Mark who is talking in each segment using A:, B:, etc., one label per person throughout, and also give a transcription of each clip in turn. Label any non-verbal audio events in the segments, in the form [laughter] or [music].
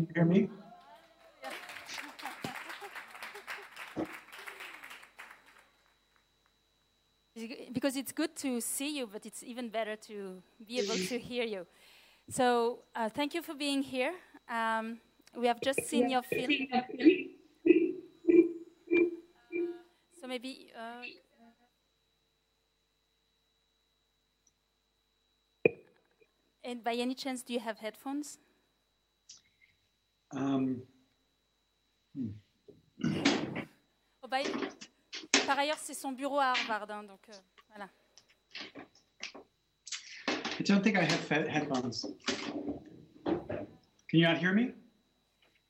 A: you hear me?
B: Because it's good to see you, but it's even better to be able to hear you. So, uh, thank you for being here. Um, we have just seen your film. so, maybe. Uh, and by any chance, do you have headphones?
A: Um, hmm.
B: Oh, by, par ailleurs, c'est son bureau à Harvard, hein, donc euh, voilà.
A: I don't think I have he- headphones. Can you not hear me?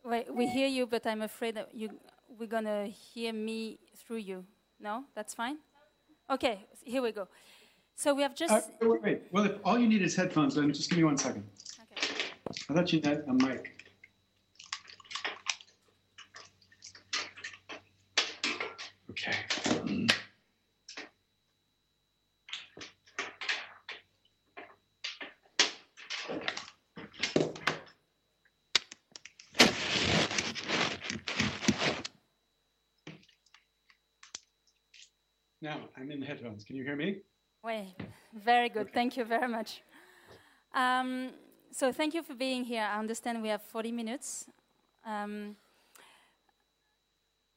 B: Wait, we hear you, but I'm afraid that you, we're gonna hear me through you. No, that's fine. Okay, here we go. So we have just.
A: Uh, wait, wait. Well, if all you need is headphones, then just give me one second.
B: okay.
A: I thought you had a mic. Okay. Now I'm in headphones. Can you hear me?
B: Way, very good. Thank you very much. Um, so thank you for being here. I understand we have 40 minutes. Um,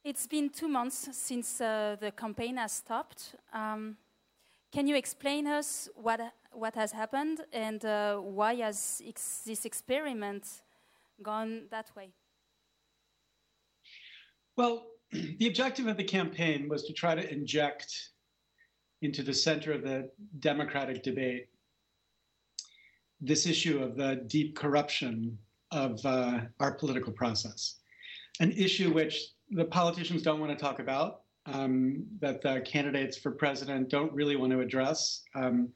B: it's been two months since uh, the campaign has stopped. Um, can you explain us what what has happened and uh, why has ex- this experiment gone that way?
A: Well, [clears throat] the objective of the campaign was to try to inject into the center of the democratic debate this issue of the deep corruption of uh, our political process, an issue which the politicians don't want to talk about, um, that the candidates for president don't really want to address, um,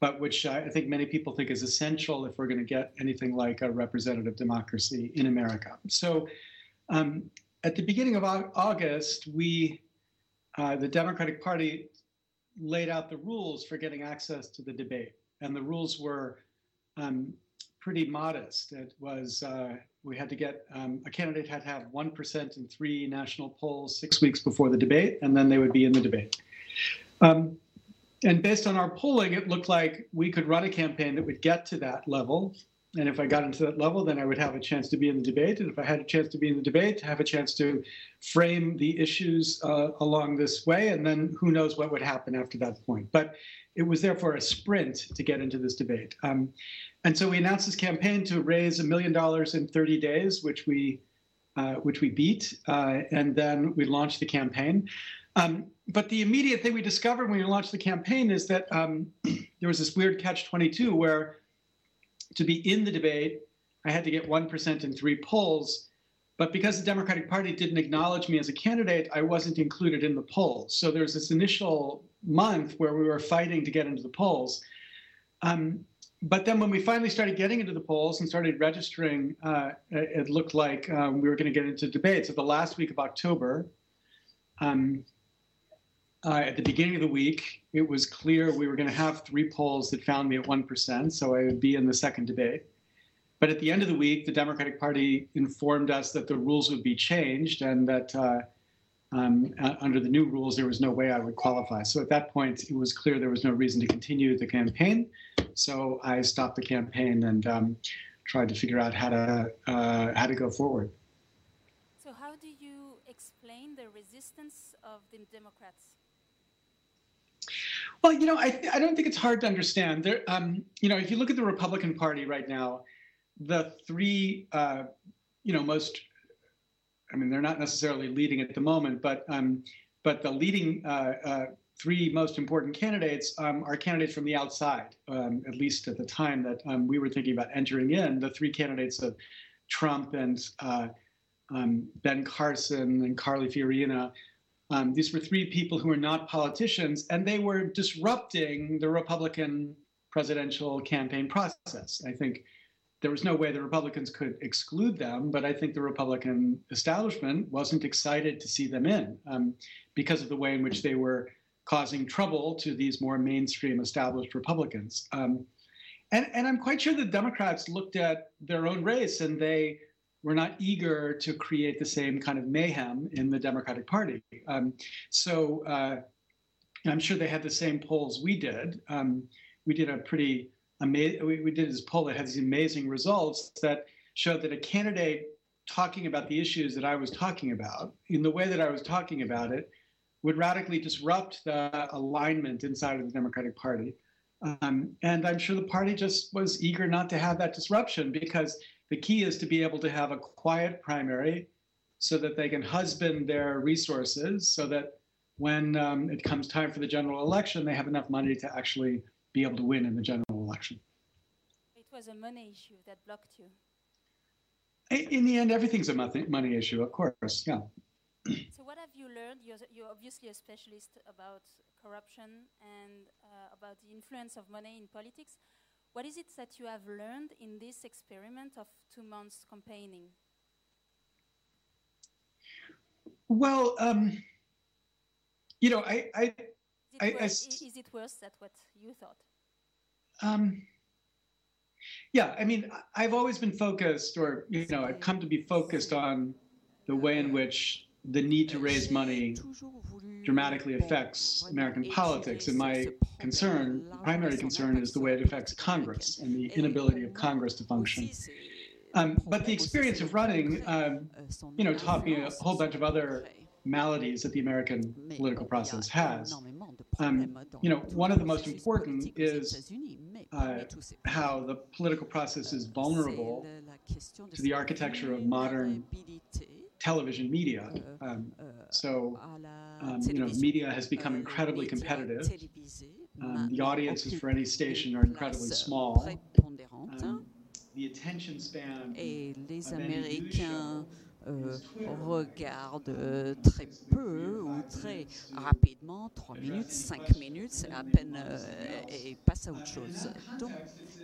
A: but which I think many people think is essential if we're going to get anything like a representative democracy in America. So, um, at the beginning of August, we, uh, the Democratic Party, laid out the rules for getting access to the debate, and the rules were um, pretty modest. It was uh, we had to get um, a candidate had to have one percent in three national polls six weeks before the debate, and then they would be in the debate. Um, and based on our polling, it looked like we could run a campaign that would get to that level. And if I got into that level, then I would have a chance to be in the debate. And if I had a chance to be in the debate, have a chance to frame the issues uh, along this way. And then who knows what would happen after that point. But it was therefore a sprint to get into this debate. Um, and so we announced this campaign to raise a million dollars in 30 days, which we uh, which we beat, uh, and then we launched the campaign. Um, but the immediate thing we discovered when we launched the campaign is that um, [clears throat] there was this weird catch-22 where to be in the debate, I had to get one percent in three polls. But because the Democratic Party didn't acknowledge me as a candidate, I wasn't included in the polls. So there's this initial month where we were fighting to get into the polls. Um, but then when we finally started getting into the polls and started registering, uh, it looked like um, we were going to get into debates. At the last week of October, um, uh, at the beginning of the week, it was clear we were going to have three polls that found me at 1%, so I would be in the second debate. But at the end of the week, the Democratic Party informed us that the rules would be changed and that uh, um, uh, under the new rules, there was no way I would qualify. So at that point, it was clear there was no reason to continue the campaign. So I stopped the campaign and um, tried to figure out how to uh, how to go forward.
B: So how do you explain the resistance of the Democrats?
A: Well, you know, I, I don't think it's hard to understand. There, um, you know, if you look at the Republican Party right now, the three, uh, you know, most, I mean, they're not necessarily leading at the moment, but um, but the leading uh, uh, three most important candidates um, are candidates from the outside, um, at least at the time that um, we were thinking about entering in. The three candidates of Trump and uh, um, Ben Carson and Carly Fiorina. Um, these were three people who were not politicians, and they were disrupting the Republican presidential campaign process. I think there was no way the Republicans could exclude them, but I think the Republican establishment wasn't excited to see them in um, because of the way in which they were causing trouble to these more mainstream established Republicans. Um, and, and I'm quite sure the Democrats looked at their own race and they were not eager to create the same kind of mayhem in the Democratic Party. Um, so uh, I'm sure they had the same polls we did. Um, we did a pretty amazing, we, we did this poll that had these amazing results that showed that a candidate talking about the issues that I was talking about in the way that I was talking about it would radically disrupt the alignment inside of the Democratic Party. Um, and I'm sure the party just was eager not to have that disruption because the key is to be able to have a quiet primary so that they can husband their resources so that when um, it comes time for the general election, they have enough money to actually be able to win in the general election.
B: It was a money issue that blocked you.
A: In the end, everything's a money issue, of course, yeah.
B: so what have you learned? You're, you're obviously a specialist about corruption and uh, about the influence of money in politics. What is it that you have learned in this experiment of two months campaigning?
A: Well, um, you know, I, I,
B: is it,
A: I,
B: worse,
A: I,
B: is it worse than what you thought?
A: Um, yeah, I mean, I've always been focused, or you know, I've come to be focused on the way in which the need to raise money dramatically affects American politics. And my concern, primary concern, is the way it affects Congress and the inability of Congress to function. Um, but the experience of running, um, you know, taught me a whole bunch of other maladies that the American political process has. Um, you know, one of the most important is uh, how the political process is vulnerable to the architecture of modern television media. Um, so, um, you know, media has become incredibly competitive. Um, the audiences for any station are incredibly small. Um, the attention span
C: Et les Américains euh, regardent euh, très peu ou très rapidement, 3 minutes, 5 minutes, c'est à peine, euh, et passent à autre chose. Donc,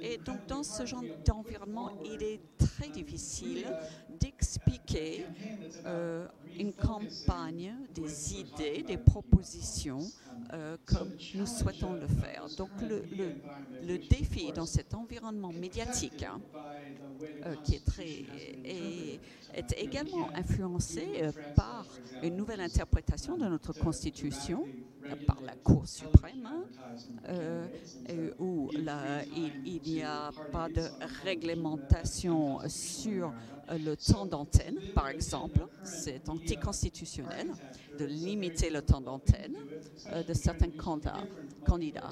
C: et donc dans ce genre d'environnement, il est très difficile d'expliquer euh, une campagne, des idées, des propositions euh, comme nous souhaitons le faire. Donc le, le, défi dans cet environnement médiatique hein, euh, qui est très est, également influencé euh, par une nouvelle interprétation de notre Constitution par la Cour suprême, hein, où là, il n'y a pas de réglementation sur le temps d'antenne, par exemple. Anticonstitutionnel de limiter le temps d'antenne euh, de certains candidats.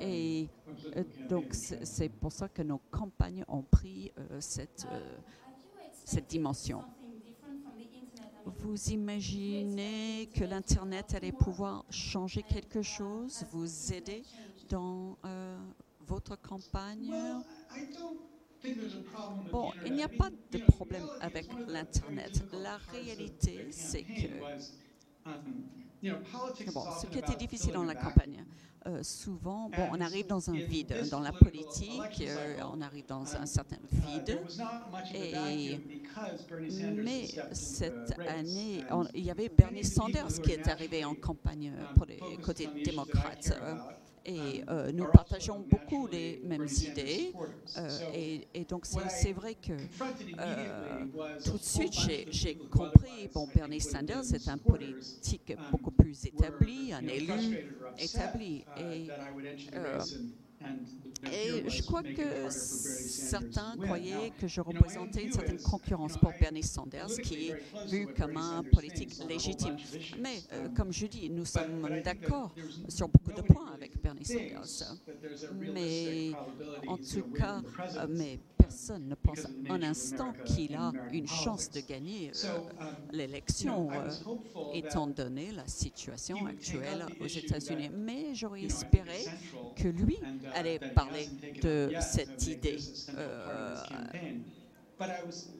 C: Et, euh, donc, c'est pour ça que nos campagnes ont pris euh, cette, cette dimension. Vous imaginez que l'Internet allait pouvoir changer quelque chose, vous aider dans votre campagne? Bon, il n'y a pas de problème avec l'Internet. La réalité, c'est que bon, ce qui était difficile dans la campagne, euh, souvent, bon, on arrive dans un vide. Dans la politique, euh, on arrive dans un certain vide. Et, mais cette année, il y avait Bernie Sanders qui est arrivé en campagne pour les côtés démocrates. Et euh, nous partageons beaucoup les mêmes idées. Euh, et, et, donc, c'est vrai que euh, tout de suite, j'ai compris, bon, Bernie Sanders est un politique beaucoup plus établi, un élu établi. Et, et je crois que certains croyaient que je représentais une certaine concurrence pour Bernie Sanders, qui est vu comme un politique légitime. Mais euh, comme je dis, nous sommes d'accord sur beaucoup de points avec Bernie Sanders. Mais en tout cas, mais personne ne pense un instant qu'il a une chance de gagner euh, l'élection, euh, étant donné la situation actuelle aux États-Unis. Mais j'aurais espéré que lui allait parler de cette idée.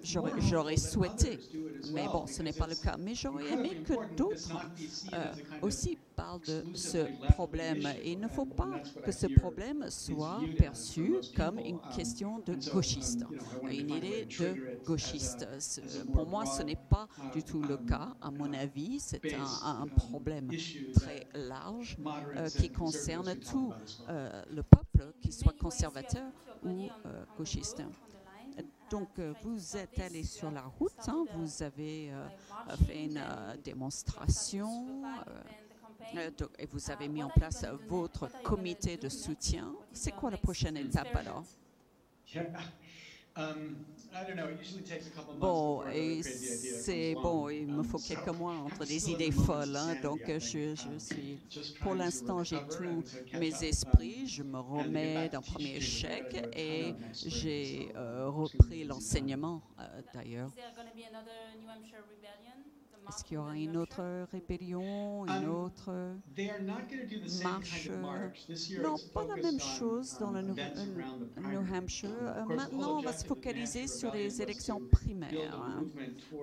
C: J'aurais souhaité, mais bon, ce n'est pas le cas. Mais j'aurais aimé que d'autres euh, aussi parlent de ce problème. il ne faut pas que ce problème soit perçu comme une question de gauchiste, une idée de gauchiste. Pour moi, ce n'est pas du tout le cas. À mon avis, c'est un, un, problème très large euh, qui concerne tout euh, le peuple, qu'il soit conservateur ou gauchiste. Donc, euh, vous êtes allé sur la route, hein, vous avez euh, fait une euh, démonstration euh, donc- et vous avez mis en place votre comité de soutien. C'est quoi la prochaine étape alors? Bon,
A: before another
C: et c'est bon, il me
A: Um,
C: faut quelques mois entre des idées folles, hein, donc
A: I
C: euh, je, je
A: Um,
C: suis.
A: just
C: Pour l'instant, j'ai tous mes
A: up,
C: esprits, je me remets d'un premier échec et j'ai euh,
A: um,
C: repris l'enseignement euh, d'ailleurs. Est-ce qu'il y aura une autre
B: Hampshire?
C: rébellion, une
A: Um,
C: autre marche
A: year
C: Non, pas la même chose dans
A: um,
C: le euh, New. Hampshire. Euh,
A: whole
C: Maintenant, on va se focaliser sur les élections primaires.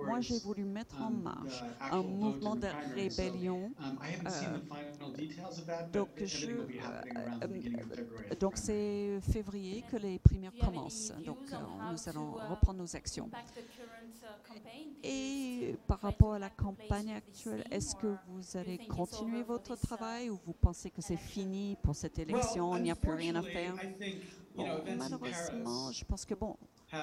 C: Moi, j'ai voulu mettre en
A: um,
C: marche un mouvement de rébellion. euh, donc je- euh, c'est février que les primaires commencent. Donc euh, nous allons reprendre nos actions.
B: Uh, campaign?
C: Et
B: Because
C: par rapport à la campagne actuelle, est-ce que
B: or
C: vous
B: you
C: allez
B: think it's
C: continuer votre
B: this,
C: travail ou vous pensez que c'est fini pour cette élection, il n'y a plus rien à faire? Bon, Malheureusement, je pense que bon,
A: uh,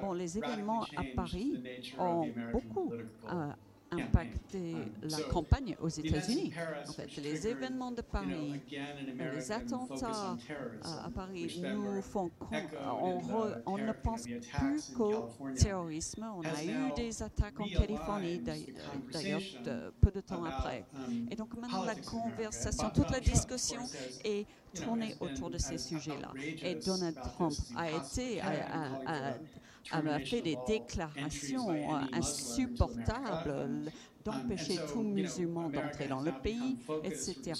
C: bon, les événements à Paris ont beaucoup euh. Impacté la campagne aux États-Unis. En fait, les événements de Paris, les attentats à, Paris nous font on, re- ne pense plus qu'au terrorisme. On a eu des attaques en Californie,
A: realigns
C: d'ailleurs- peu de temps après.
A: um,
C: Et donc maintenant, la conversation, toute la discussion est tournée autour de ces sujets-là. Et Donald Trump a été, a, a- a- a
A: termination
C: fait des déclarations insupportables d'empêcher tout musulman d'entrer dans le
A: now
C: pays, etc.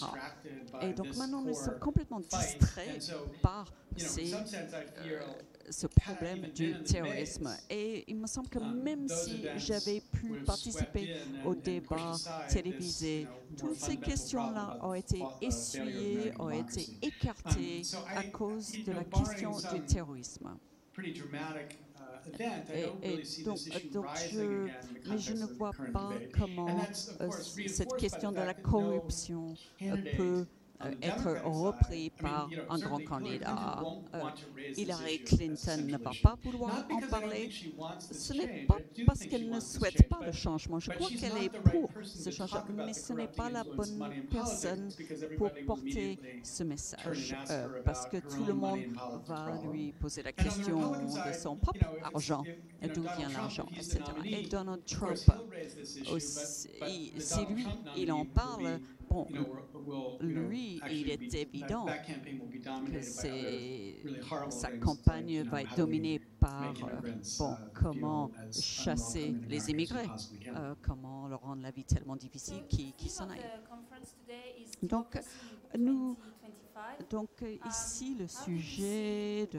C: Et donc maintenant, nous sommes complètement distraits par ces, euh, ce problème du terrorisme. Et il me semble que
A: um,
C: même si j'avais pu participer au débat télévisé, toutes ces questions-là ont été
A: uh,
C: essuyées, ont été écartées
A: Um,
C: à cause de la question du terrorisme. Et- donc- je- Mais je ne vois pas comment euh, cette question de la corruption euh, peut être
A: Democratic
C: repris par un grand candidat. Euh, Hillary Clinton ne va pas vouloir en parler. Ce n'est pas parce qu'elle ne souhaite pas le changement. Je crois qu'elle est pour ce changement, mais ce n'est pas la bonne personne pour porter ce message, euh, parce que tout le monde va lui poser la question de son propre argent, d'où vient l'argent, etc. Et Donald Trump, aussi,
A: the
C: si lui, il en parle,
A: know,
C: lui, il est évident que sa campagne va
A: how
C: être dominée par
A: make
C: euh,
A: immigrants,
C: bon,
A: uh,
C: comment chasser les immigrés, euh, comment leur rendre la vie tellement difficile qu'ils qu'ils s'en aillent. Donc, nous- Donc euh, ici, le sujet de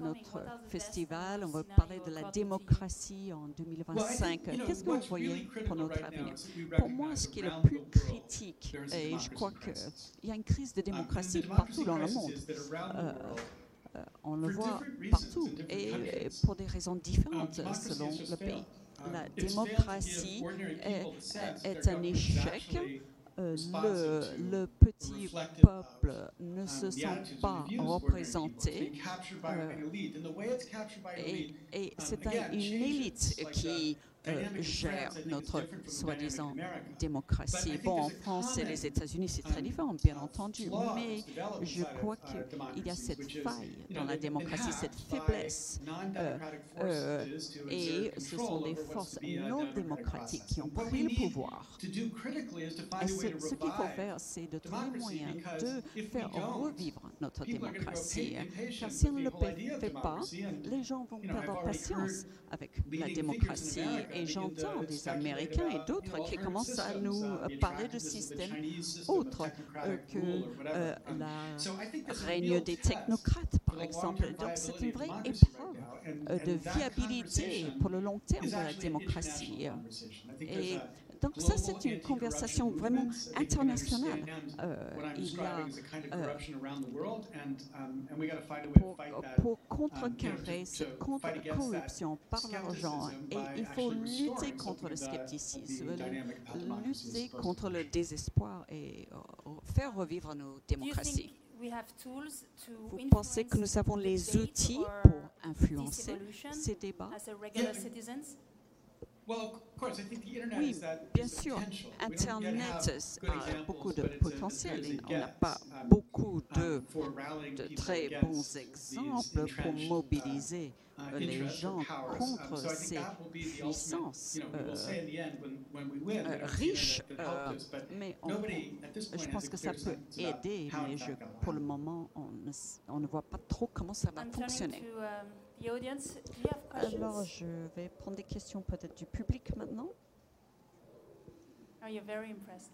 C: notre festival, on va parler de la démocratie en 2025. Qu'est-ce que vous voyez pour notre avenir? Pour moi, ce qui est le plus critique, et je crois qu'il y a une crise de démocratie partout dans le monde, euh, euh, on le voit partout, et pour des raisons différentes selon le pays. La démocratie est, est un échec. Euh, le, le petit peuple ne se sent pas représenté euh, et, et c'est un- une élite qui euh, gère notre soi-disant démocratie. Bon, en France et les États-Unis, c'est très différent, bien entendu, mais je crois qu'il y a cette faille dans la démocratie, cette faiblesse. euh, euh, et ce sont des forces non démocratiques qui ont pris le pouvoir. Et ce, qu'il faut faire, c'est de trouver le moyen de faire revivre notre démocratie. Car si on ne le fait pas, les gens vont perdre patience avec la démocratie. Et j'entends des Américains et d'autres qui commencent à nous parler de systèmes autres que euh, la règne des technocrates, par exemple. Donc c'est une vraie épreuve euh, de viabilité pour le long terme de la démocratie. Et donc ça, c'est une conversation vraiment internationale. Euh, il y a, euh, pour, contrecarrer cette corruption par l'argent, et il faut lutter contre le scepticisme, lutter contre le désespoir et euh, faire revivre nos démocraties. Vous pensez que nous avons les outils pour influencer ces débats? Oui, bien sûr, Internet a beaucoup de potentiel. On n'a pas beaucoup de, très bons exemples pour mobiliser euh, les gens contre ces puissances euh, euh, riches, mais je pense que ça peut aider, mais pour le moment, on ne voit pas trop comment ça va fonctionner. Alors, je vais prendre des questions peut-être du public maintenant. Non?
B: Are you very impressed?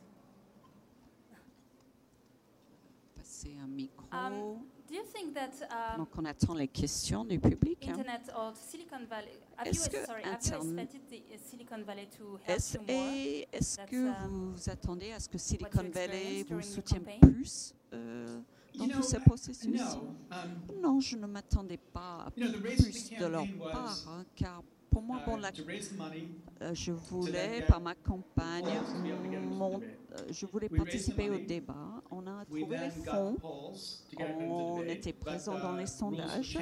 C: Passer un micro.
B: Um, do you think that, uh,
C: Donc on attend les questions du public. Hein.
B: Internet Silicon Valley.
C: Est-ce que
B: sorry, Internet uh,
C: est-ce. Et est-ce que
B: uh,
C: vous attendez à ce que Silicon Valley vous soutienne plus euh, dans
A: tout
C: ce processus? Non, je ne m'attendais pas à plus de leur part, hein, car pour moi, bon, la, euh, je voulais, par ma campagne,
A: monter
C: euh, je voulais participer au débat. On a trouvé les fonds, on était
A: présent
C: dans les sondages,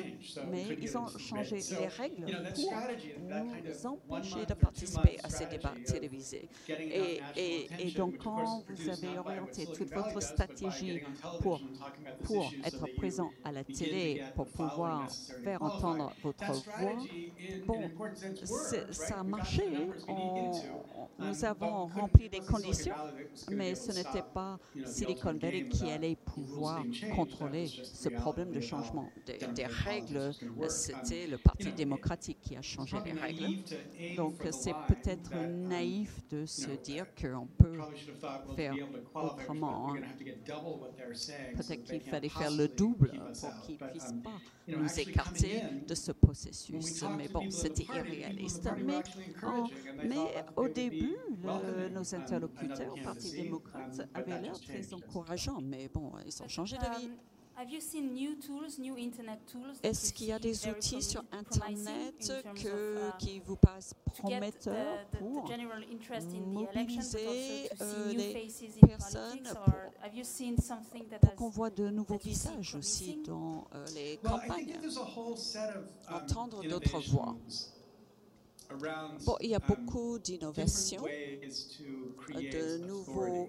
C: mais ils ont changé les règles pour nous empêcher de participer à ces débats télévisés. Et, donc, quand vous avez orienté toute votre stratégie pour, pour être présent à la télé, pour pouvoir faire entendre votre voix, bon, ça a marché. Nous avons rempli
A: des
C: conditions mais ce n'était pas Silicon Valley qui allait pouvoir contrôler ce problème de changement des, règles. C'était le Parti démocratique qui a changé les règles. Donc c'est peut-être naïf de se dire qu'on peut faire autrement. Hein. Peut-être qu'il fallait faire le double pour qu'ils ne puissent pas nous écarter de ce processus. Mais bon, c'était irréaliste. Mais,
A: oh,
C: au début, nos interlocuteurs au Parti
A: les démocrates
C: avaient l'air très encourageants, mais bon, ils ont changé d'avis. Est-ce qu'il y a des outils sur Internet qui vous paraissent prometteurs pour mobiliser euh, les personnes pour, pour qu'on voit de nouveaux visages aussi dans euh, les campagnes, entendre d'autres voix? il y a beaucoup d'innovations, de nouveaux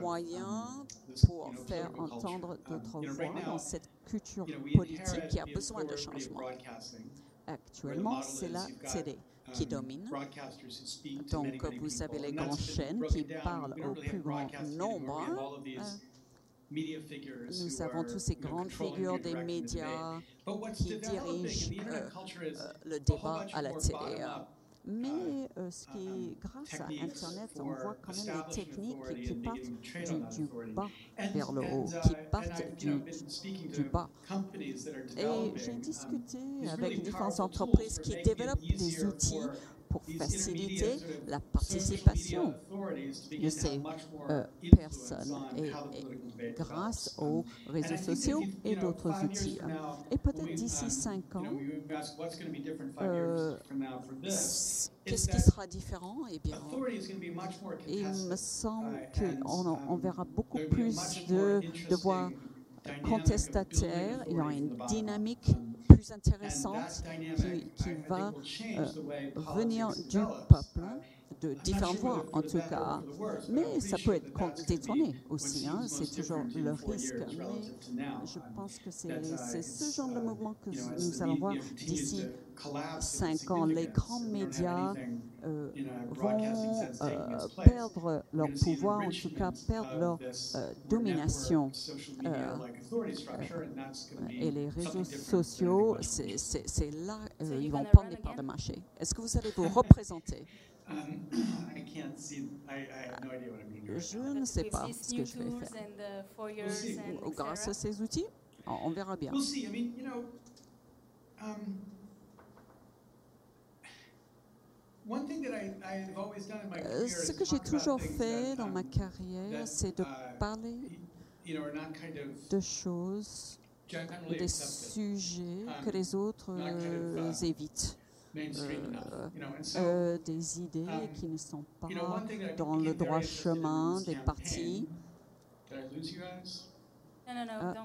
C: moyens pour faire entendre d'autres voix dans cette culture politique qui a besoin de changement. Actuellement, c'est la télé qui domine. Donc, vous avez les grandes chaînes qui parlent au plus grand nombre. Nous avons tous ces grandes figures des médias qui dirigent euh, euh, le débat à la télé. Mais euh, ce qui est grâce à Internet, on voit quand même des techniques qui partent du, bas vers le haut, qui partent du bas. Et j'ai discuté avec différentes entreprises qui développent des outils pour faciliter la participation de ces euh, personnes et, grâce aux réseaux sociaux et d'autres outils. Et peut-être d'ici cinq ans, euh, qu'est-ce qui sera différent? Eh bien, il me semble qu'on verra beaucoup plus de voix contestataires, il y aura une dynamique plus intéressante qui, qui va euh, venir du peuple de différents
A: points,
C: en tout cas. Mais ça peut être détourné aussi, hein, c'est toujours le risque. Mais je pense que c'est ce genre de mouvement que nous allons voir d'ici cinq ans. Les grands médias euh, vont euh, perdre leur pouvoir, en tout cas perdre leur euh, domination. et les réseaux sociaux, c'est là, ils vont prendre des parts de marché. Est-ce que vous allez vous représenter je ne sais pas ce que je vais faire. Oh, grâce à ces outils, on verra bien. Euh, ce que j'ai toujours fait dans ma carrière, c'est de parler de choses, des sujets que les autres euh, évitent
A: you know, this
C: intéressant de voir,
A: incredible
C: euh,
A: militarization in- in America
C: c'était
A: and
C: euh,
A: America's conception of
C: l-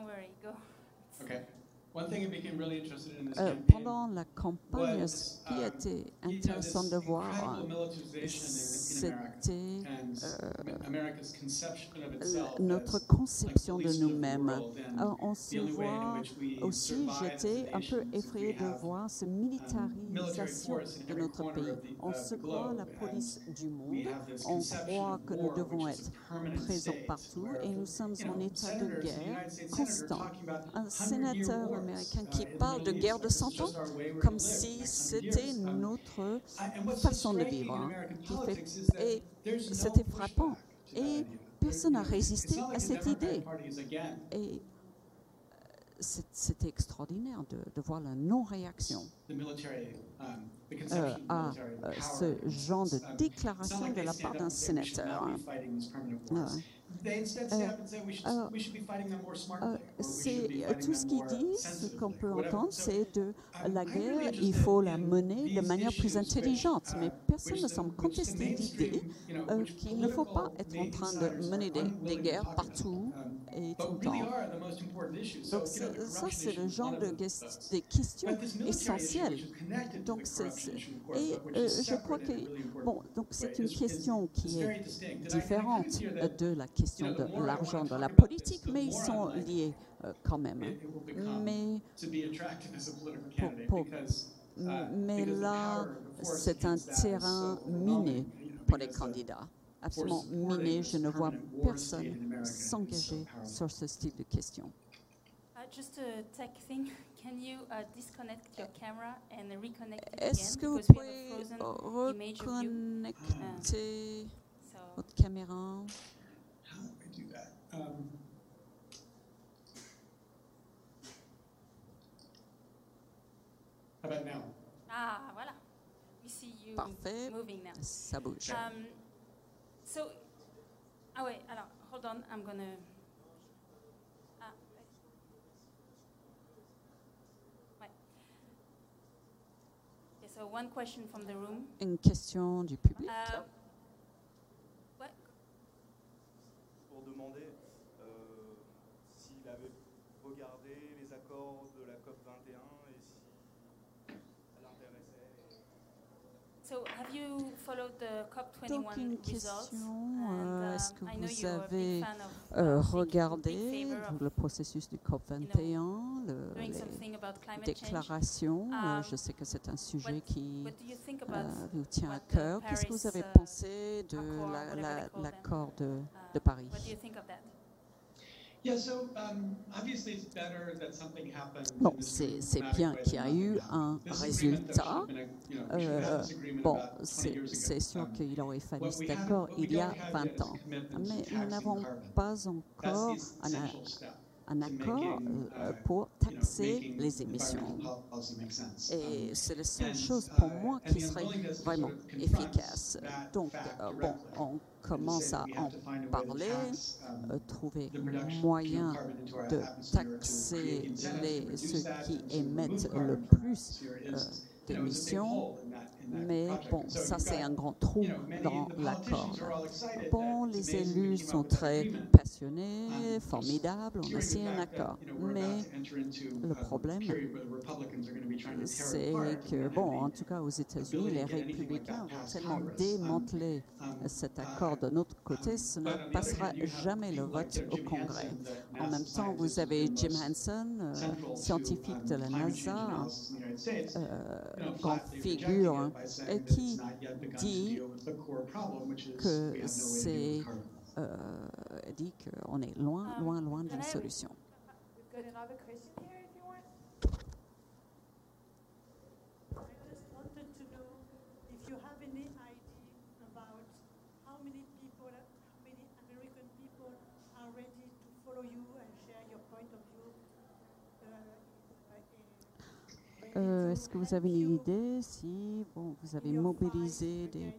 A: itself
C: notre
A: as
C: conception
A: like
C: de
A: the least of the
C: nous-mêmes.
A: world and
C: Alors, on se
A: the only way in
C: voit aussi, j'étais un peu
A: we
C: de voir cette militarisation de notre pays. On se croit la police du
A: we
C: monde, on
A: conception
C: croit que nous devons être présents partout et nous sommes en état de guerre constant. Un
A: 100-year
C: sénateur américain qui parle de guerre de
A: this is
C: 100 ans comme si
A: for the next 100
C: c'était notre façon de vivre.
A: in
C: hein, et c'était frappant. Et personne n'a résisté à cette idée. Et euh, c'était extraordinaire de, de voir la non-réaction
A: um,
C: euh, à euh, ce genre de
A: Um,
C: déclaration de la part d'un sénateur. Euh, Euh, c'est tout ce qu'ils disent, qu'on peut entendre, c'est de la guerre, il faut la mener de manière plus intelligente,
A: uh,
C: mais
A: which
C: personne ne semble contester l'idée euh, qu'il ne faut pas être en train de mener des, guerres partout
A: Um,
C: et tout
A: but
C: le temps. Donc ça, c'est le genre de des questions essentielles. Donc
A: course,
C: et euh, je crois que bon, donc c'est une question qui est différente de la question de l'argent dans la politique, mais ils sont liés euh, quand même. Mais
A: to be attractive as a political
C: Pour-
A: candidate
C: pour-
A: because, uh,
C: mais là, c'est un terrain miné pour les
A: the
C: candidats. Absolument miné. Je ne vois personne s'engager sur ce style de questions.
B: Uh, just a tech thing. [laughs] Can you uh, disconnect your camera and reconnect it
C: Est-ce
B: again?
C: que vous pouvez reconnecter votre caméra
A: How do I do that? Um, How about now?
B: ah voilà, we see you
C: Parfait.
B: moving now.
C: Ça bouge.
B: Um, so, ah wait, alors, hold on, I'm gonna. Ah, ouais. Okay, so one question from the room.
C: Une question du public.
B: Uh, what?
D: pour demander euh, s'il avait regardé les accords de la COP 21 et si ça l'intéressait.
B: So, have you followed the
C: Donc une
B: COP21 results?
C: question, euh,
B: uh,
C: est-ce que vous avez euh,
B: uh, big
C: regardé le processus du COP21, le- les déclarations? Euh,
B: Um,
C: Je sais que c'est un sujet
B: what-
C: qui
B: What do you think
C: euh, vous tient à cœur. Qu'est-ce que vous avez
B: euh,
C: pensé de la- la- l'accord de,
B: uh,
C: de Paris? Bon,
A: in this
C: c'est bien qu'il y a eu un résultat. Euh, Bon,
A: about 20
C: c'est sûr
A: Um,
C: qu'il aurait fallu cet accord il y a
A: don't have yet
C: 20
A: is a
C: ans. Mais nous n'avons pas encore un, un accord euh,
A: uh,
C: pour
A: you know,
C: taxer les émissions. Et
A: Um,
C: c'est la seule chose pour
A: uh,
C: moi
A: and
C: qui serait vraiment efficace. Donc, euh, bon, on commence à en parler,
A: um,
C: euh, trouver moyen de taxer les, ceux qui émettent le plus euh, d'émissions. Mais bon, ça c'est un grand trou dans l'accord. Bon, les élus sont très passionnés,
A: Um,
C: formidables, on a signé un accord. Mais
A: into
C: le problème, c'est que, bon, en tout cas aux États-Unis, les républicains vont tellement.
A: Um,
C: démanteler
A: um,
C: cet accord de notre côté,
A: um,
C: ce ne passera jamais le vote au Congrès. En même temps, vous avez Jim Hansen, euh, scientifique
A: um,
C: de la NASA, euh,
A: you know,
C: grand
A: flatly
C: figure, et
A: that
C: qui dit que c'est euh, dit qu'on est loin,
B: Um,
C: loin, loin d'une
B: I-
C: solution.
E: We've got another question here if you want?
F: I just wanted to know if you have any idea about how many people, how many American people are ready to follow you and share your point of view. uh, uh,
C: Euh, Est-ce que vous avez une idée? Si bon, vous avez mobilisé des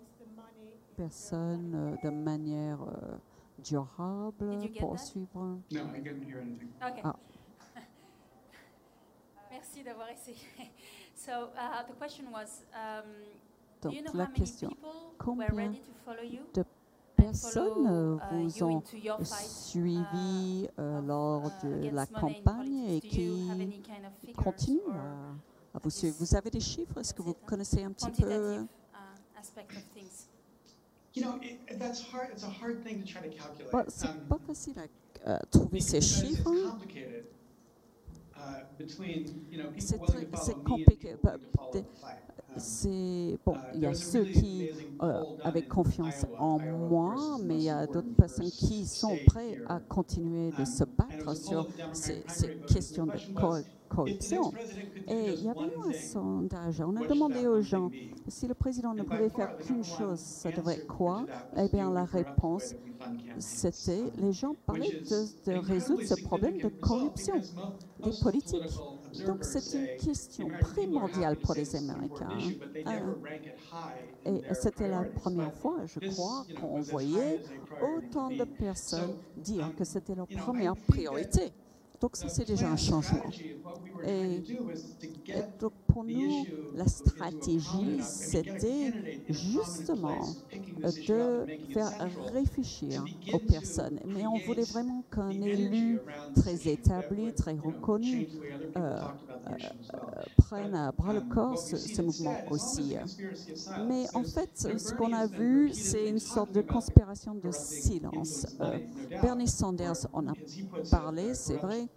C: personnes euh, de manière euh, durable pour
B: that?
C: suivre.
A: No, I didn't hear anything.
B: Okay.
C: Ah. [laughs]
B: Merci d'avoir essayé. [laughs] So uh, the question was, um, do
C: Donc,
B: you know
C: la
B: how many
C: question,
B: people
C: combien were
B: ready to follow you?
C: De personnes
B: uh,
C: vous ont suivi uh,
B: euh,
C: lors
B: uh,
C: de la campagne et qui
B: kind of
C: continuent à, à vous suivre? Vous avez des chiffres? Est-ce que vous hein? connaissez un petit peu c'est pas facile à trouver ces chiffres. C'est compliqué. Bon, il y a ceux qui euh, avec confiance en moi, mais il y a d'autres personnes qui sont
A: prêtes
C: à continuer de se battre sur ces, questions de
A: corps
C: corruption. Et il y avait eu un sondage. On a demandé aux gens si le président ne pouvait faire qu'une chose, ça devrait quoi? Eh bien, la réponse, c'était les gens parlaient de, de résoudre ce problème de corruption des politiques. Donc, c'est une question primordiale pour les Américains. Hein. Et c'était la première fois, je crois, qu'on voyait autant de personnes dire que c'était leur première priorité. Donc ça, c'est déjà un changement. Et, donc pour nous, la stratégie, c'était justement
A: euh,
C: de faire réfléchir aux personnes. Mais on voulait vraiment qu'un élu très établi, très reconnu, euh, euh, prenne à bras le corps ce, mouvement aussi. Mais en fait, ce qu'on a vu, c'est une sorte de conspiration de silence. Bernie Sanders en a parlé, c'est vrai,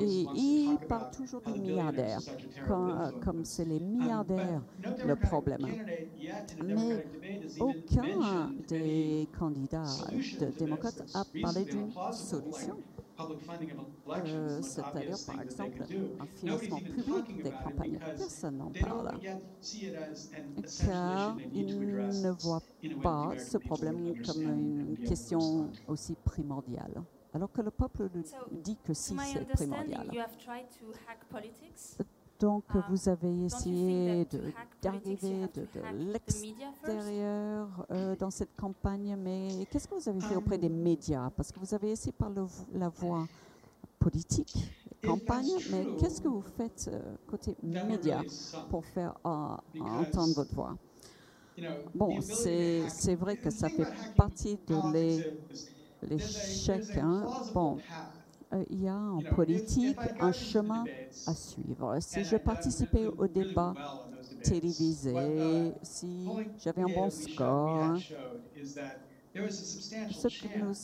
C: et il parle toujours des milliardaires, euh, comme, c'est les milliardaires le problème. Mais aucun des candidats démocrates a parlé d'une solution. C'est-à-dire par exemple un financement public des campagnes. Personne n'en parle, car ils ne voient pas ce problème comme une question aussi primordiale alors que le peuple dit que si c'est primordial. Donc vous avez essayé d'arriver de, l'extérieur euh, dans cette campagne, mais qu'est-ce que vous avez fait auprès des médias? Parce que vous avez essayé par la voie politique, campagne, mais qu'est-ce que vous faites euh, côté médias pour faire euh, entendre votre voix? Bon, c'est vrai que ça fait partie de les l'échec. Hein. Bon, euh, il y a en politique un chemin à suivre. Si je participais au débat télévisé, si j'avais un bon score, ce que nous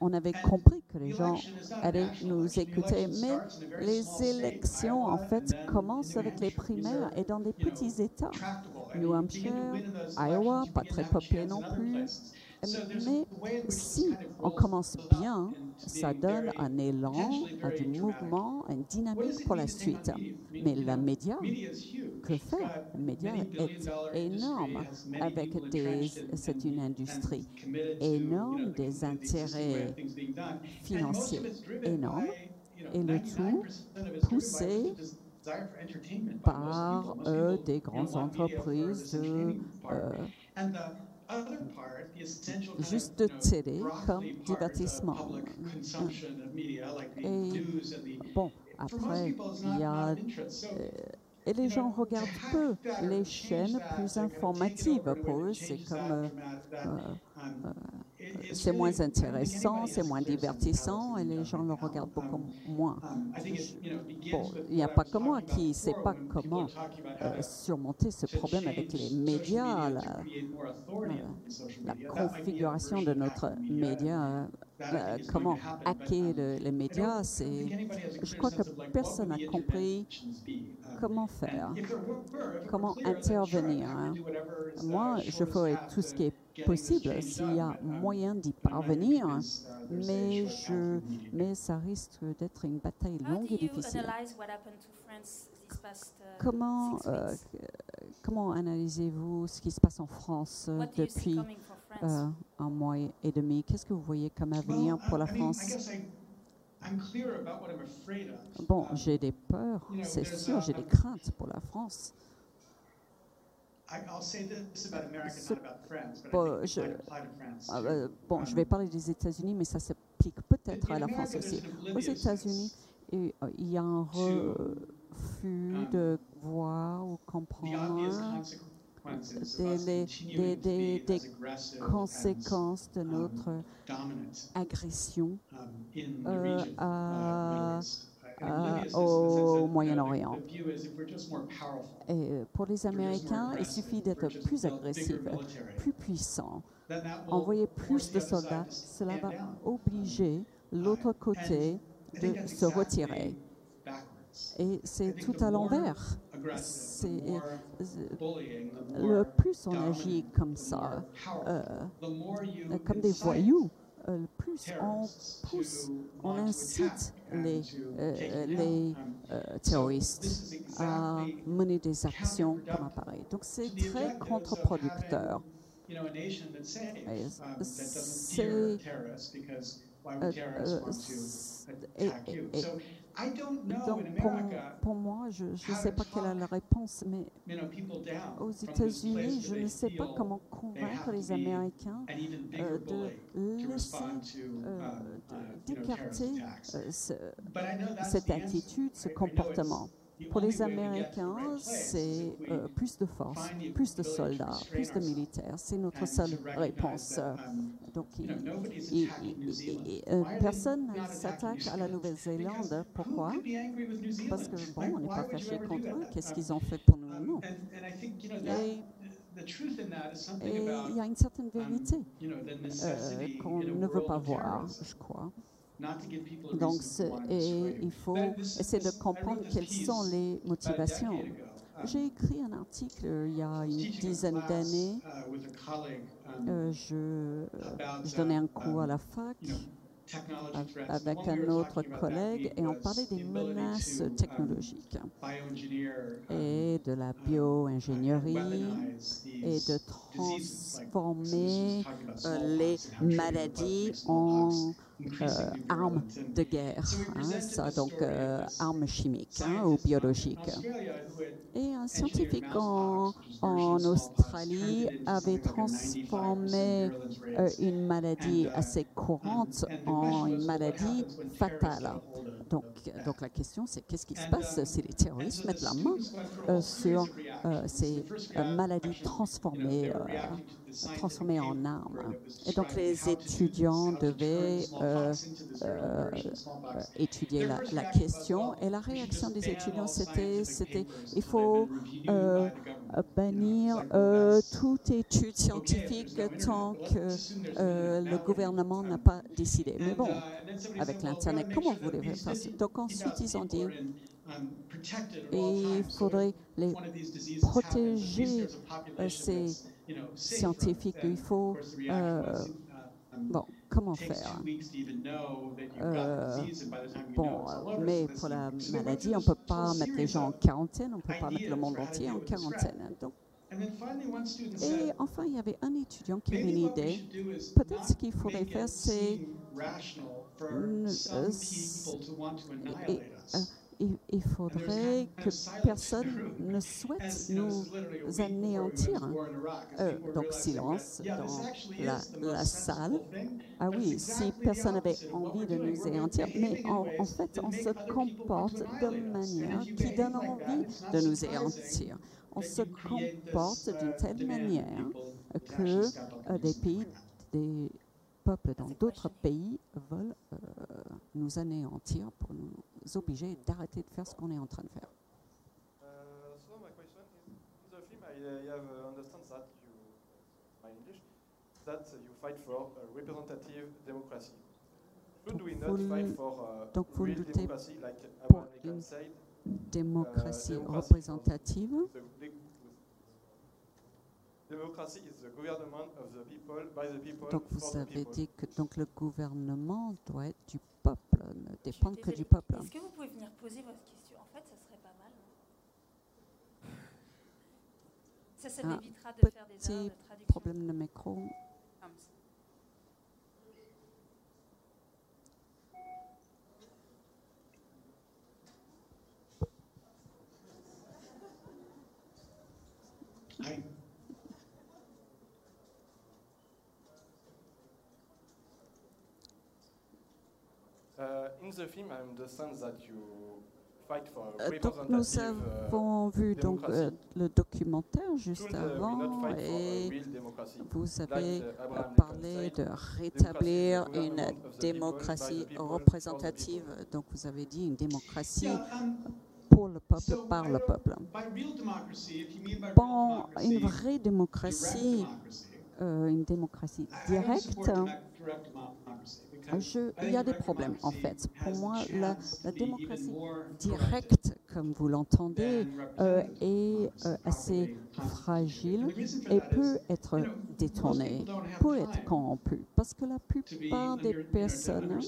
C: on avait compris que les gens allaient nous écouter, mais les élections, en fait, commencent avec les primaires et dans des petits États. New Hampshire, Iowa, pas très
A: populaire
C: non plus. Mais si on commence bien, ça donne un élan,
A: à
C: du mouvement, une dynamique pour la suite. Mais la média, que
A: fait
C: Le média est énorme. Avec c'est une industrie énorme, des intérêts financiers énormes, et le tout poussé par euh, des grandes entreprises de juste de télé comme divertissement.
A: Mm.
C: Et bon, après, il y a. Euh, et les gens regardent peu les chaînes plus informatives. Pour eux, c'est comme c'est moins intéressant, c'est moins divertissant et les gens le regardent beaucoup moins. Bon, il n'y a pas que moi qui ne
A: sait
C: pas comment euh, surmonter ce problème avec les médias, la, configuration de notre média. Euh, euh, comment hacker les médias, je crois que personne n'a compris comment faire, comment intervenir. Hein. Moi, je ferai tout ce qui est possible s'il y a moyen d'y parvenir,
A: hein.
C: mais, je, mais ça risque d'être une bataille longue et difficile. Comment, euh, comment analysez-vous ce qui se passe en France euh, depuis euh, un mois et demi? Qu'est-ce que vous voyez comme avenir pour la France? Bon, j'ai des peurs, c'est sûr, j'ai des craintes pour la France. Ah, euh, bon, je vais parler des États-Unis, mais ça s'applique peut-être à la France aussi. Aux États-Unis, euh, il y a un refus de voir ou comprendre des, conséquences de notre agression euh, à,
A: Uh, the
C: au Moyen-Orient. Et euh, pour les Américains, il suffit d'être plus agressif,
A: military,
C: plus puissant, envoyer plus de soldats. Cela va obliger l'autre côté de se retirer. Et c'est tout à l'envers. Euh, Le plus on agit comme ça, euh, euh, comme des voyous, euh, plus on pousse, on incite les, euh, euh, terroristes à mener des actions comme appareil. Donc c'est très contre-producteur. c'est- Donc pour, pour moi, je ne sais pas quelle est la réponse, mais aux États-Unis, je ne sais pas comment convaincre les Américains euh, de laisser euh,
A: uh, terrorist
C: d'écarter euh, ce- cette attitude, ce comportement. Pour les Américains, c'est euh, plus de force, plus de soldats, plus de militaires. C'est notre seule réponse.
A: that, um,
C: Donc, il- il- il- euh, personne ne s'attaque à la? Nouvelle-Zélande. Pourquoi? Parce que, bon, on n'est pas fâché contre eux. Qu'est-ce
A: Um,
C: qu'ils ont fait pour nous
A: um,
C: Non. Et, il y a une certaine
A: um,
C: vérité euh, qu'on ne veut pas voir, je crois. Donc, et il faut essayer de comprendre quelles sont les motivations.
A: um,
C: J'ai écrit un article il y a une dizaine d'années.
A: uh, with a colleague, um,
C: Euh, je, je donnais
A: uh,
C: un cours à
A: um,
C: la fac avec un autre collègue et on parlait des menaces
A: um,
C: technologiques
A: um,
C: et de la
A: um,
C: bio-ingénierie et de transformer euh, les maladies en. Armes
A: And
C: de guerre, hein, ça, donc euh, armes chimiques hein, ou biologiques. Et un scientifique en, Australie avait
A: something like a 95%
C: transformé euh, une maladie
A: uh,
C: assez courante en une maladie fatale. Donc, donc la question c'est qu'est-ce qui se passe
A: um,
C: si les terroristes mettent la main euh, sur euh, ces euh, maladies transformées, transformées en
A: was
C: Et donc les étudiants devaient euh, euh, euh, étudier la, question. Et la réaction des étudiants c'était c'était il faut euh, bannir toute étude scientifique tant que le gouvernement n'a pas décidé. Mais bon, avec l'Internet, comment vous voulez faire ça?
A: 50
C: Donc ensuite, ils ont
A: 50,000
C: dit, et il faudrait les protéger ces
A: And
C: Il faut, euh, bon, comment faire? Euh, Bon, mais pour la maladie, on ne peut pas mettre les gens en quarantaine, on ne peut pas mettre le monde entier en quarantaine. Donc,
A: And then finally, one student
C: et enfin, il y avait un étudiant qui avait une idée. Peut-être ce qu'il faudrait faire, c'est il, faudrait que personne ne souhaite nous anéantir. Euh, donc silence dans la, salle. Ah oui, si personne avait envie de nous anéantir, mais en, fait, on se comporte de manière qui donne envie de nous anéantir. On se comporte d'une telle manière que euh, des pays, des peuples dans d'autres pays veulent euh, nous anéantir pour nous obliger d'arrêter de faire ce qu'on est en train de faire.
D: Uh, so my question is, in the film, I, I have uh, understand that you, my English, that you fight for a representative democracy. Should
C: Donc vous
D: uh, like
C: pour une
D: Euh, démocratie.
C: représentative.
D: the, the, democracy is the government of the people, by the people,
C: Donc vous
D: the
C: avez dit que donc le gouvernement doit être du peuple, ne dépendre que du peuple.
B: Est-ce que vous pouvez venir poser votre question? En fait, ça serait pas mal. Ça, ça
C: Ah,
B: m'évitera de faire des erreurs de traduction.
C: Problème de micro.
B: Comme ça.
A: I,
D: Uh, in the film, I understand that you fight for
C: Euh, Donc nous
D: representative, uh,
C: avons vu donc euh, le documentaire juste
D: uh, not
C: avant et
D: democracy?
C: vous avez
D: uh,
C: euh, parlé
D: said,
C: de
D: Democracy
C: rétablir une démocratie
D: by the people, for the
C: représentative. Donc vous avez dit une démocratie
A: um,
C: pour le peuple, par
A: I
C: le peuple. Bon, une vraie
A: direct
C: démocratie,
A: democracy,
C: euh, une démocratie directe, je- il y a des problèmes en fait. Pour moi, la, démocratie directe, comme vous l'entendez, euh, est euh, assez. Fragile et peut être détournée, peut être corrompue. Parce que la plupart des personnes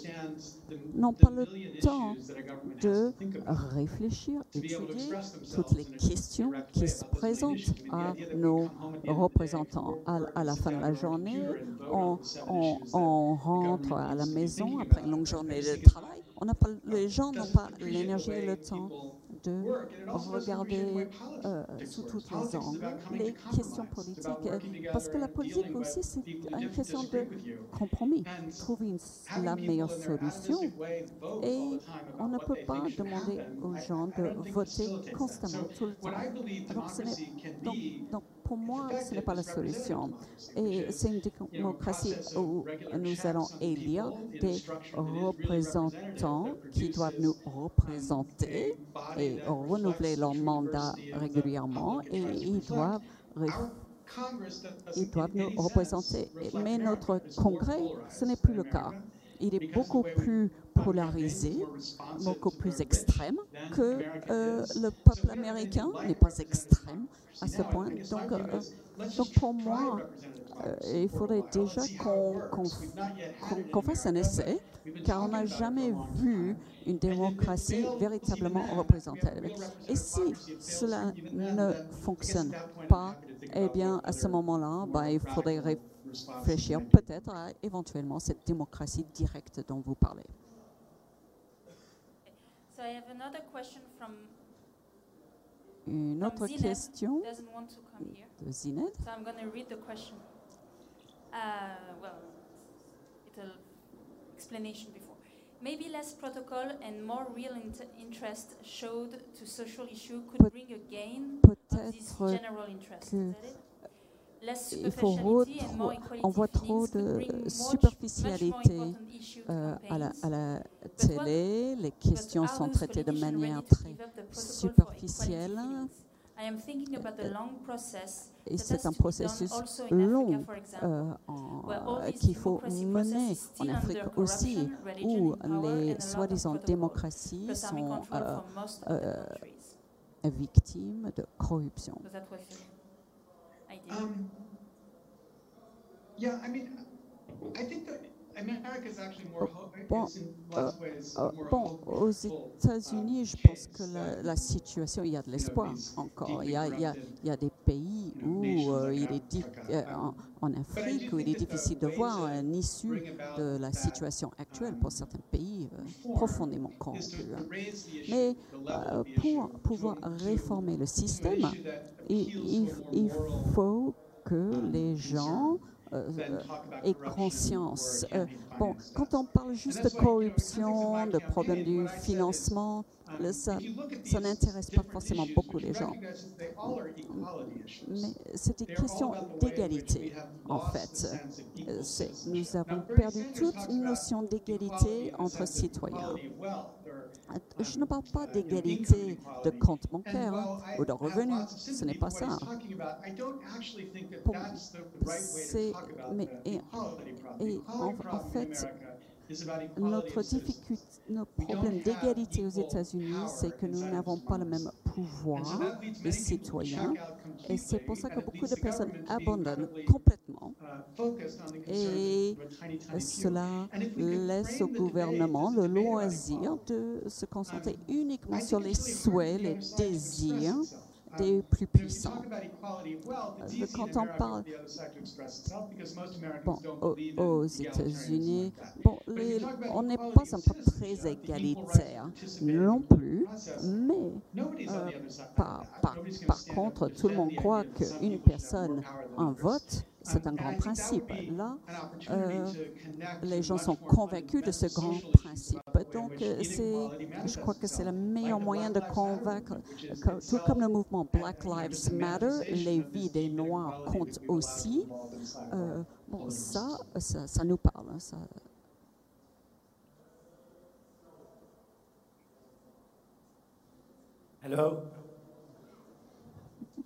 C: n'ont pas le temps de réfléchir, étudier toutes les questions qui se présentent à nos représentants. À, la fin de la journée, on, rentre à la maison après une longue journée de travail. Les gens n'ont pas l'énergie et le temps de regarder euh, sous
A: Politics
C: les angles les questions politiques. Parce que la politique aussi, c'est une question de compromis. Trouver la meilleure solution. Et on ne peut pas demander aux gens de voter constamment tout le temps. Donc,
A: be
C: donc, pour moi, ce n'est pas la solution.
A: Et
C: c'est une démocratie où nous allons élire des représentants qui doivent nous représenter et renouveler leur mandat régulièrement et ils doivent, ils doivent nous représenter. Mais notre Congrès, ce n'est plus le cas. Il est beaucoup plus polarisé, beaucoup plus extrême que euh, le peuple américain n'est pas extrême à ce point. Donc, euh, donc pour moi, euh, il faudrait déjà qu'on fasse un essai, car on n'a jamais vu une démocratie véritablement représentative. Et si cela ne fonctionne pas, eh bien, à ce moment-là, ben, il faudrait réfléchir peut-être à éventuellement cette démocratie directe dont vous parlez.
B: So I have another question from
C: Une autre
B: Zineb.
C: question
B: doesn't want to come here.
C: de Zined.
B: So I'm going to read the question. Uh, well, little explanation before. Maybe less protocol and more real int- interest showed to social issue could bring a gain of this general interest. Is that it?
C: Il faut retro- on voit trop de superficialité, euh, à, la, à télé, les questions sont traitées de manière très superficielle.
B: process
C: et c'est un processus long euh, euh, qu'il faut mener en Afrique aussi, où les soi-disant démocraties sont euh, euh, victimes de corruption.
A: Um, yeah, I mean, I think that
C: Bon, Euh, aux États-Unis, je pense que la, situation, il y a de l'espoir encore. Il y a, il y a-
A: corrupted,
C: il y a des pays où euh, il est en, en Afrique où il est difficile de voir
A: to
C: un issue de la situation actuelle pour certains pays euh, profondément corrompus. hein. Mais euh, pour pouvoir réformer le système, il, faut que
A: um,
C: les gens euh, euh,
A: corruption
C: conscience. Euh, bon, quand on parle juste de corruption, de problème du financement,
A: Um,
C: ça, ça n'intéresse pas forcément beaucoup les gens. Mais c'est
A: way in which we
C: d'égalité, en fait. Euh, c'est-. Nous avons perdu toute une notion d'égalité entre citoyens. Je ne parle pas
A: uh, know,
C: d'égalité de compte bancaire hein, ou de revenus. Ce n'est pas ça. Pour- mais- et- et en- fait, Notre difficulté, notre problème d'égalité aux États-Unis, c'est que nous n'avons pas le même pouvoir des citoyens. Et c'est pour ça que beaucoup de personnes
A: be
C: abandonnent complètement.
A: uh,
C: Et cela laisse au gouvernement le loisir de se concentrer
A: I
C: uniquement sur les souhaits, les désirs.
A: Um,
C: des plus
A: if you
C: puissants.
A: it's
C: Euh, quand on parle- Bon, aux, États-Unis, bon, on n'est pas très égalitaire non plus, mais euh, par, par, contre, tout le monde croit qu'une personne,
A: others.
C: vote, c'est un grand principe. Là, euh, les gens sont convaincus de ce grand principe. Donc, euh, je crois que c'est le meilleur moyen de convaincre, tout comme le mouvement Black Lives Matter, les vies des Noirs comptent aussi. Euh, bon, ça, ça, nous parle. hein.
G: Hello?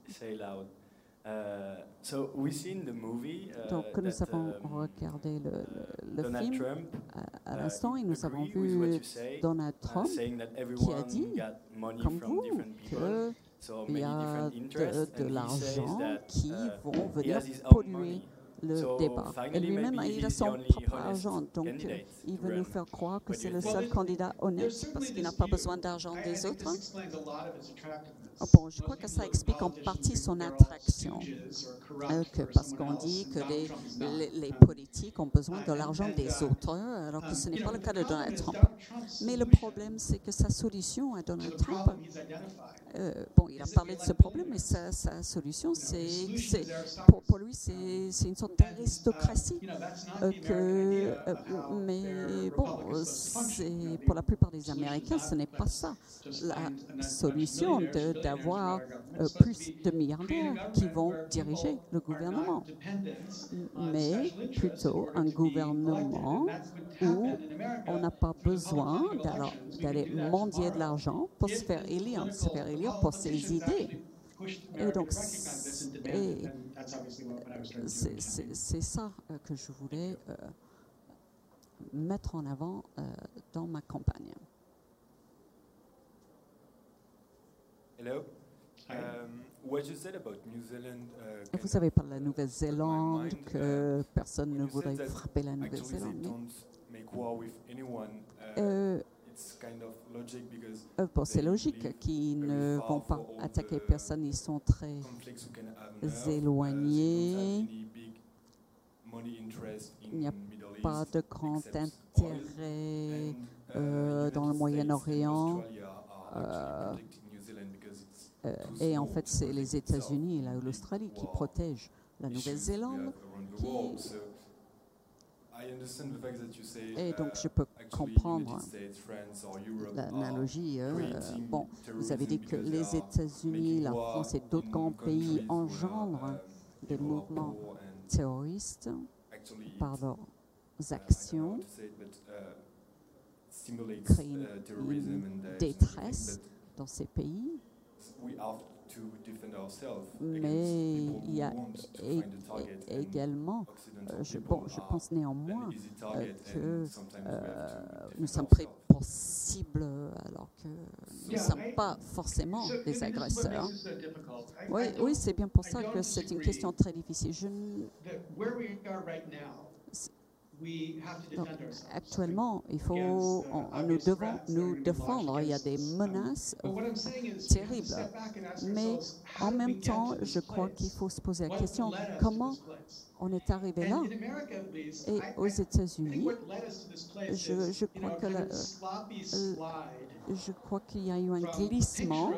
G: Say loud. Uh, so we seen the movie uh,
C: Donc, nous avons regardé le, le- le
G: Donald
C: film.
G: Trump
C: à, à
G: uh,
C: l'instant et nous avons vu
G: say,
C: Donald
G: uh,
C: Trump
G: saying that everyone
C: dit,
G: got money
C: comme
G: from
C: vous,
G: different people,
C: que
G: so
C: il y a
G: different
C: de, l'argent
G: that
C: qui
G: uh,
C: vont venir polluer le débat. Et lui-même, il a son propre argent, donc il veut nous faire croire que c'est le seul candidat honnête parce qu'il n'a pas besoin d'argent des autres. Ah Bon, je crois que ça explique en partie son attraction. Que parce qu'on dit que les politiques ont besoin de l'argent des autres, alors que ce n'est pas le cas de Donald Trump. Mais le problème, c'est que sa solution à Donald Trump, euh, bon, il a parlé de ce problème, mais sa, solution, c'est, pour, lui, c'est, une sorte d'aristocratie. euh, euh, mais bon, pour la plupart des Américains, ce n'est pas ça. La solution d'avoir plus de milliardaires qui vont diriger le gouvernement, mais plutôt un gouvernement où on n'a pas besoin d'aller mendier de l'argent pour se faire élire, se faire élire pour ses idées. Et donc, c'est- et c'est ça euh, que je voulais euh, mettre en avant euh, dans ma campagne.
D: Hello. Um, what you said about New Zealand. Uh,
C: Vous avez parlé de la Nouvelle-Zélande, que personne ne voudrait frapper la Nouvelle-Zélande.
D: Uh,
C: euh, euh, bon, c'est logique qu'ils ne vont pas attaquer personne. Ils sont très éloignés. Il n'y a pas de grand intérêt
D: uh,
C: euh, dans le Moyen-Orient. Euh, et en fait, c'est les États-Unis et l'Australie qui protègent la Nouvelle-Zélande. qui- Et
D: uh,
C: donc, je peux comprendre l'analogie. euh, bon, vous avez dit que les États-Unis, la France et d'autres grands pays
D: where,
C: engendrent
D: um,
C: des mouvements terroristes par leurs
D: uh,
C: actions.
D: uh,
C: créent une-
D: uh,
C: détresse dans ces pays. Mais il y a
D: who want to
C: é-
D: find a target
C: é-
D: and
C: également, euh, je, bon, je
D: are
C: pense néanmoins
D: target
C: que, euh, nous sommes très
D: ourselves.
C: possibles alors que nous ne sommes pas forcément des agresseurs. Oui, oui c'est bien pour ça que c'est une question très difficile. Je Donc, actuellement, il faut,
A: uh,
C: on- nous devons nous défendre. Il y a des menaces terribles. Mais en même temps, je crois qu'il faut se poser la question comment? On est arrivé là Et aux États-Unis, je- crois que la- euh,
A: slide
C: je crois qu'il y a eu un glissement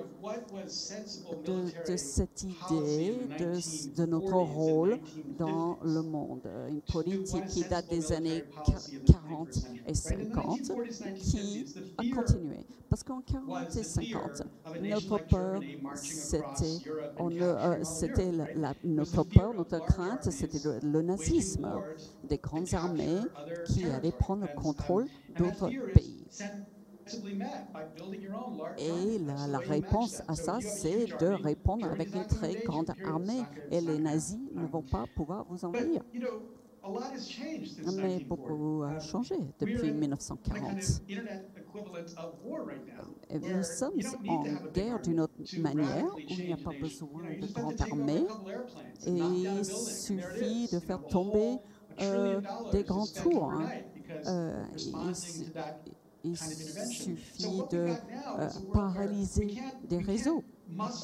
C: de, cette idée de,
A: 1940s
C: de notre rôle
A: 1950s.
C: dans le monde. Une politique qui date des années
A: military policy in the
C: 40
A: 21st century,
C: et
A: right? In the
C: 50
A: 1940s,
C: qui
A: 1950s, the
C: a continué. Parce qu'en
A: was
C: 40 et
A: the fear
C: 50,
A: of a nation
C: notre
A: like
C: peur, c'était euh, c'était notre peur, notre crainte, c'était le, nazisme, des grandes armées qui allaient prendre le
A: um,
C: contrôle
A: that
C: d'autres pays. Et la, la réponse à ça, c'est de répondre avec une très grande armée. Et les nazis ne vont pas pouvoir vous envahir.
A: You know, a lot has changed since
C: Mais
A: 1940.
C: beaucoup a
A: Um,
C: changé depuis
A: in a kind
C: 1940.
A: of internet equivalent of war right now,
C: Et
A: where
C: nous sommes en guerre d'une autre manière où il n'y a pas besoin de grande armée et
A: knock down a
C: il suffit de faire tomber euh,
A: dollars
C: des grands tours, hein. Euh, il, suffit de euh, paralyser des réseaux.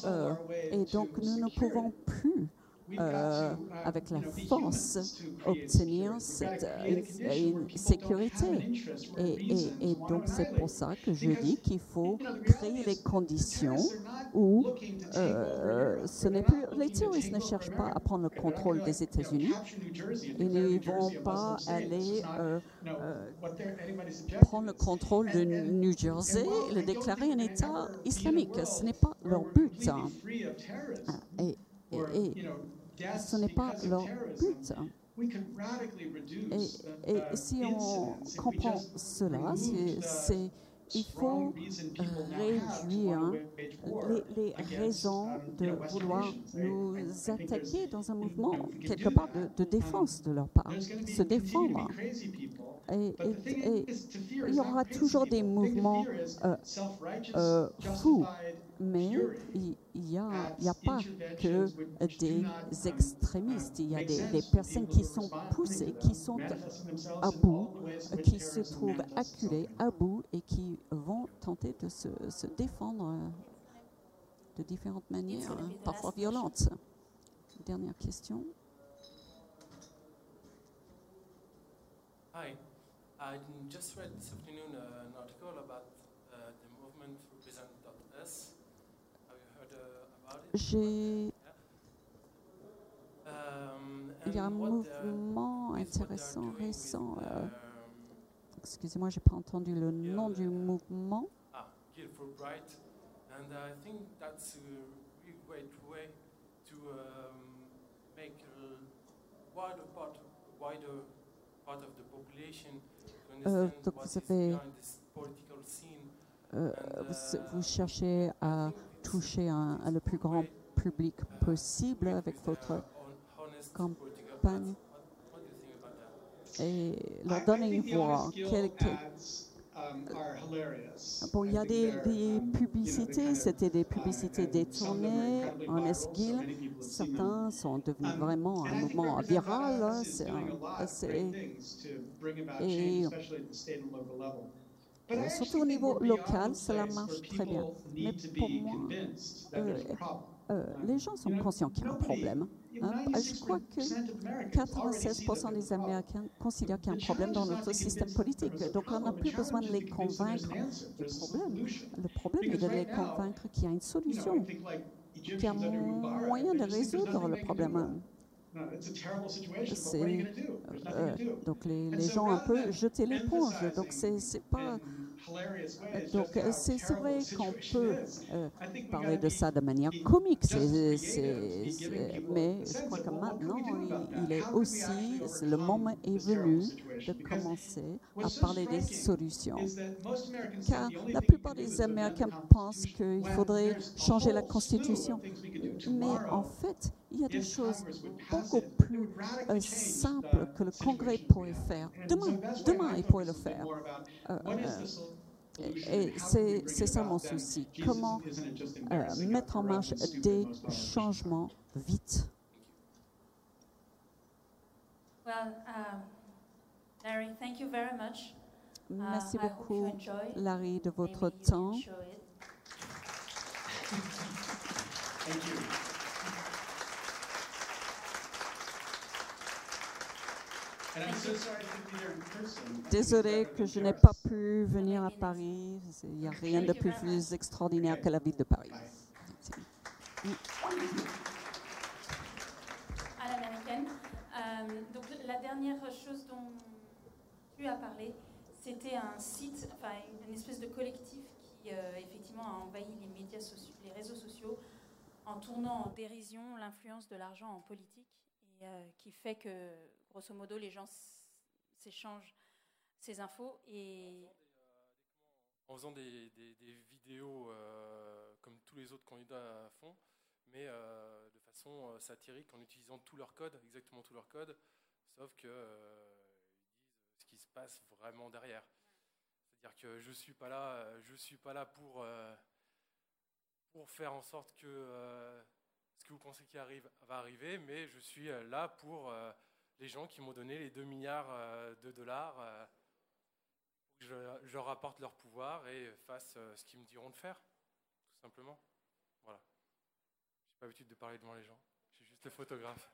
C: Euh, et donc nous ne pouvons plus euh, avec la force, obtenir cette euh, une, sécurité. Et, et- et donc, c'est pour ça que je dis qu'il faut créer les conditions où euh, ce n'est plus. Les terroristes ne cherchent pas à prendre le contrôle des États-Unis. Ils ne vont pas aller euh, prendre le contrôle de New Jersey et le déclarer un État islamique. Ce n'est pas leur but. Et, et- et ce n'est pas leur but. Et, et si on comprend cela, c'est- il faut réduire les, les raisons de vouloir nous attaquer dans un mouvement quelque part de, de défense de leur part, se défendre. Et, et- et il y aura toujours des mouvements euh, euh, fous, mais il n'y a, il y a pas que des extrémistes, il y a des, des personnes qui sont poussées, qui sont à bout, euh, qui se trouvent acculées à bout et qui vont tenter de se, se défendre euh, de différentes manières, hein, parfois violentes. Dernière question.
H: Hi, I just read this afternoon uh, an article about uh, the movement Represent.us. Have you heard uh, about it?
C: J'ai,
H: Um,
C: il y a un mouvement intéressant récent. euh,
H: um,
C: excusez-moi, j'ai pas entendu le nom du mouvement.
H: ah, Guild Fulbright, and I think that's a really great way to um, make a wider part, wider part of the population
C: Euh, donc
H: what
C: vous avez-. Euh, vous, cherchez à toucher un, le plus grand public possible avec votre campagne. et leur donner une voix. Bon, il y a des, des publicités, c'était des publicités détournées en esquille. Certains sont devenus vraiment un mouvement viral. hein, et- surtout au niveau local, cela marche très bien. Mais pour moi, euh, euh, les gens sont conscients qu'il y a un problème. hein. Je crois que 96% des Américains considèrent qu'il y a un problème dans notre système politique. Donc on n'a plus besoin de les convaincre du problème. Le problème est de les convaincre qu'il y a une solution, qu'il y a un moyen de résoudre le problème. Euh, donc les, les gens un peu jeter l'éponge. Donc c'est pas. Donc euh, c'est c'est vrai qu'on peut euh, parler de ça de manière comique, mais je crois que maintenant il, il est aussi, le moment est venu de commencer à parler des solutions. Car la plupart des Américains pensent qu'il faudrait changer la Constitution. Mais en fait, il y a des choses beaucoup plus euh, simples que le Congrès pourrait faire. Demain, demain il pourrait le faire. Euh, euh, et c'est c'est ça mon souci. Comment euh, mettre en marche des changements vite?
B: Well, um, Larry, thank you very much. Uh,
C: Merci beaucoup. Larry, de votre
B: Maybe
C: temps.
A: Thank you. And I'm so sorry I couldn't be there in person.
C: Désolé que je n'ai pas pu venir à Paris. Il n'y a rien de plus extraordinaire que la ville de Paris.
B: à l'américaine. Euh, donc la dernière chose dont as parlé, c'était un site, enfin une, espèce de collectif qui euh, effectivement a envahi les médias sociaux, les réseaux sociaux, en tournant en dérision l'influence de l'argent en politique et euh, qui fait que grosso modo les gens s'échangent ces infos et
H: en faisant des, des vidéos euh, comme tous les autres candidats font, mais euh, de façon euh, satirique en utilisant tout leur code, exactement tout leur code, sauf que euh, ils disent ce qui se passe vraiment derrière. C'est-à-dire que je suis pas là, euh, je suis pas là pour euh, pour faire en sorte que euh, ce que vous pensez qui arrive va arriver, mais je suis là pour les gens qui m'ont donné les 2 milliards de dollars. euh, je, je leur apporte leur pouvoir et fasse ce qu'ils me diront de faire, tout simplement. Voilà. J'ai pas l'habitude de parler devant les gens. J'ai juste J'étais photographe.